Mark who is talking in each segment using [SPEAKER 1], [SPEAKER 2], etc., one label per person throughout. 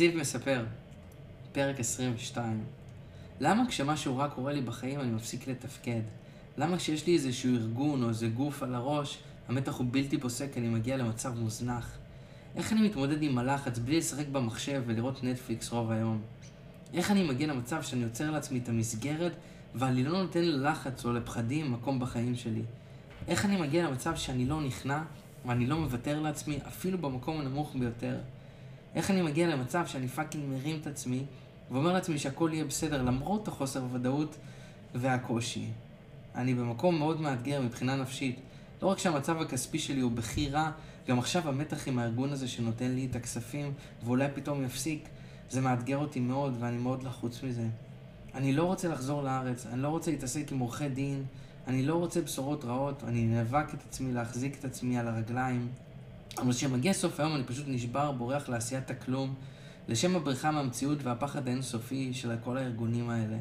[SPEAKER 1] זיו מספר, פרק 22. למה כשמשהו רע קורה לי בחיים אני מפסיק לתפקד? למה כשיש לי איזשהו ארגון או איזה גוף על הראש, המתח הוא בלתי פוסק, אני מגיע למצב מוזנח? איך אני מתמודד עם הלחץ בלי לשחק במחשב ולראות נטפליקס רוב היום? איך אני מגיע למצב שאני יוצר לעצמי את המסגרת ואני לא נותן ללחץ או לפחדים מקום בחיים שלי? איך אני מגיע למצב שאני לא נכנע ואני לא מוותר לעצמי אפילו במקום הנמוך ביותר? איך אני מגיע למצב שאני fucking מרים את עצמי ואומר לעצמי שהכל יהיה בסדר למרות החוסר הוודאות והקושי. אני במקום מאוד מאתגר מבחינה נפשית. לא רק שהמצב הכספי שלי הוא בכי רע, גם עכשיו המתח עם הארגון הזה שנותן לי את הכספים ואולי פתאום יפסיק, זה מאתגר אותי מאוד ואני מאוד לחוץ מזה. אני לא רוצה לחזור לארץ, אני לא רוצה להתעסק עם עורכי דין, אני לא רוצה בשורות רעות, אני נאבק את עצמי להחזיק את עצמי על הרגליים. אבל כשמגיע סוף היום אני פשוט נשבר, בורח לעשיית הכלום, לשם הבריחה מהמציאות והפחד האינסופי של כל הארגונים האלה.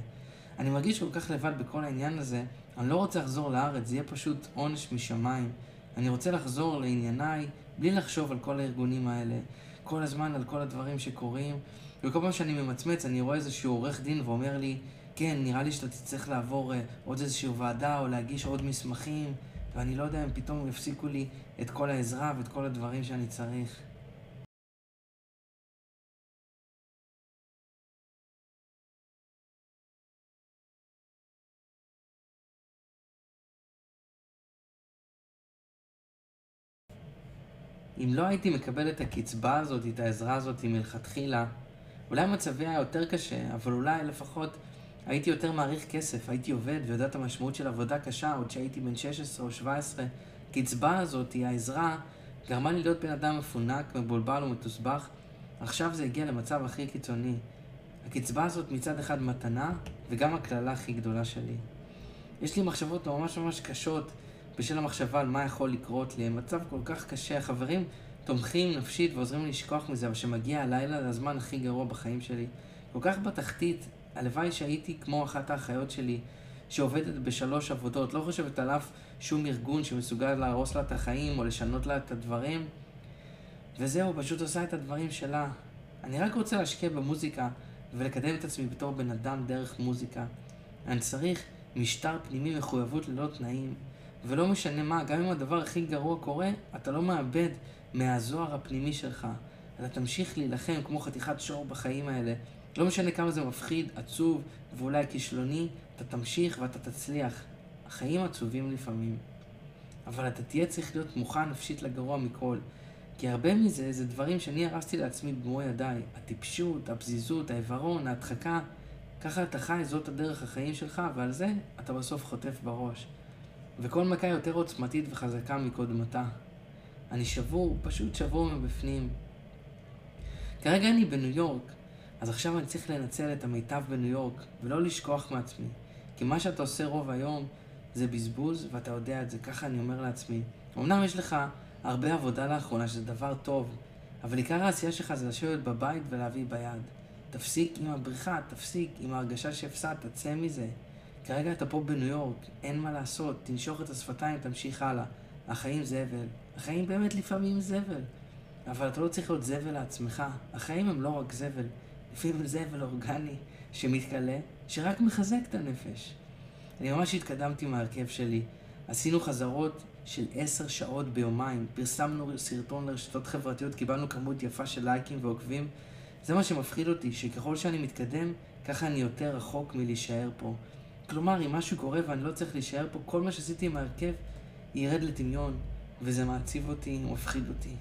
[SPEAKER 1] אני מרגיש כל כך לבד בכל העניין הזה, אני לא רוצה לחזור לארץ, זה יהיה פשוט עונש משמיים. אני רוצה לחזור לענייניי בלי לחשוב על כל הארגונים האלה, כל הזמן על כל הדברים שקורים, וכל פעם שאני ממצמץ אני רואה איזשהו עורך דין ואומר לי, כן, נראה לי שאתה תצטרך לעבור אה, עוד איזושהי ועדה או להגיש עוד מסמכים, ואני לא יודע אם פתאום יפסיקו לי את כל העזרה ואת כל הדברים שאני צריך. אם לא הייתי מקבל את הקצבה הזאת, את העזרה הזאת מלכתחילה, אולי מצבי היה יותר קשה, אבל אולי לפחות הייתי יותר מעריך כסף, הייתי עובד ויודע את המשמעות של עבודה קשה עוד שהייתי בן 16 או 17. הקצבה הזאת, העזרה, גרמה לי להיות בן אדם מפונק, מבולבל ומתוסבך. עכשיו זה הגיע למצב הכי קיצוני. הקצבה הזאת מצד אחד מתנה, וגם הקללה הכי גדולה שלי. יש לי מחשבות ממש ממש קשות בשל המחשבה על מה יכול לקרות לי. מצב כל כך קשה. החברים תומכים נפשית ועוזרים לי לשכוח מזה, אבל כשמגיע הלילה זה הזמן הכי גרוע בחיים שלי. כל כך בתחתית, הלוואי שהייתי כמו אחת האחיות שלי, שעובדת בשלוש עבודות, לא חושבת על אף שום ארגון שמסוגל להרוס לה את החיים או לשנות לה את הדברים. וזהו, פשוט עושה את הדברים שלה. אני רק רוצה להשקיע במוזיקה ולקדם את עצמי בתור בן אדם דרך מוזיקה. אני צריך משטר פנימי מחויבות ללא תנאים. ולא משנה מה, גם אם הדבר הכי גרוע קורה, אתה לא מאבד מהזוהר הפנימי שלך. אתה תמשיך להילחם כמו חתיכת שור בחיים האלה. לא משנה כמה זה מפחיד, עצוב ואולי כישלוני, אתה תמשיך ואתה תצליח. החיים עצובים לפעמים. אבל אתה תהיה צריך להיות מוכן נפשית לגרוע מכל. כי הרבה מזה זה דברים שאני הרסתי לעצמי במו ידיי. הטיפשות, הפזיזות, העיוורון, ההדחקה. ככה אתה חי, זאת הדרך החיים שלך, ועל זה אתה בסוף חוטף בראש. וכל מכה יותר עוצמתית וחזקה מקודמתה. אני שבור, פשוט שבור מבפנים. כרגע אני בניו יורק, אז עכשיו אני צריך לנצל את המיטב בניו יורק, ולא לשכוח מעצמי. כי מה שאתה עושה רוב היום זה בזבוז, ואתה יודע את זה, ככה אני אומר לעצמי. אמנם יש לך הרבה עבודה לאחרונה, שזה דבר טוב, אבל עיקר העשייה שלך זה לשבת בבית ולהביא ביד. תפסיק עם הבריחה, תפסיק עם ההרגשה שהפסדת, תצא מזה. כרגע אתה פה בניו יורק, אין מה לעשות, תנשוך את השפתיים, תמשיך הלאה. החיים זבל. החיים באמת לפעמים זבל. אבל אתה לא צריך להיות זבל לעצמך. החיים הם לא רק זבל. לפעמים זבל אורגני שמתכלה, שרק מחזק את הנפש. אני ממש התקדמתי מהרכב שלי. עשינו חזרות של עשר שעות ביומיים. פרסמנו סרטון לרשתות חברתיות, קיבלנו כמות יפה של לייקים ועוקבים. זה מה שמפחיד אותי, שככל שאני מתקדם, ככה אני יותר רחוק מלהישאר פה. כלומר, אם משהו קורה ואני לא צריך להישאר פה, כל מה שעשיתי עם ההרכב ירד לטמיון, וזה מעציב אותי ומפחיד אותי.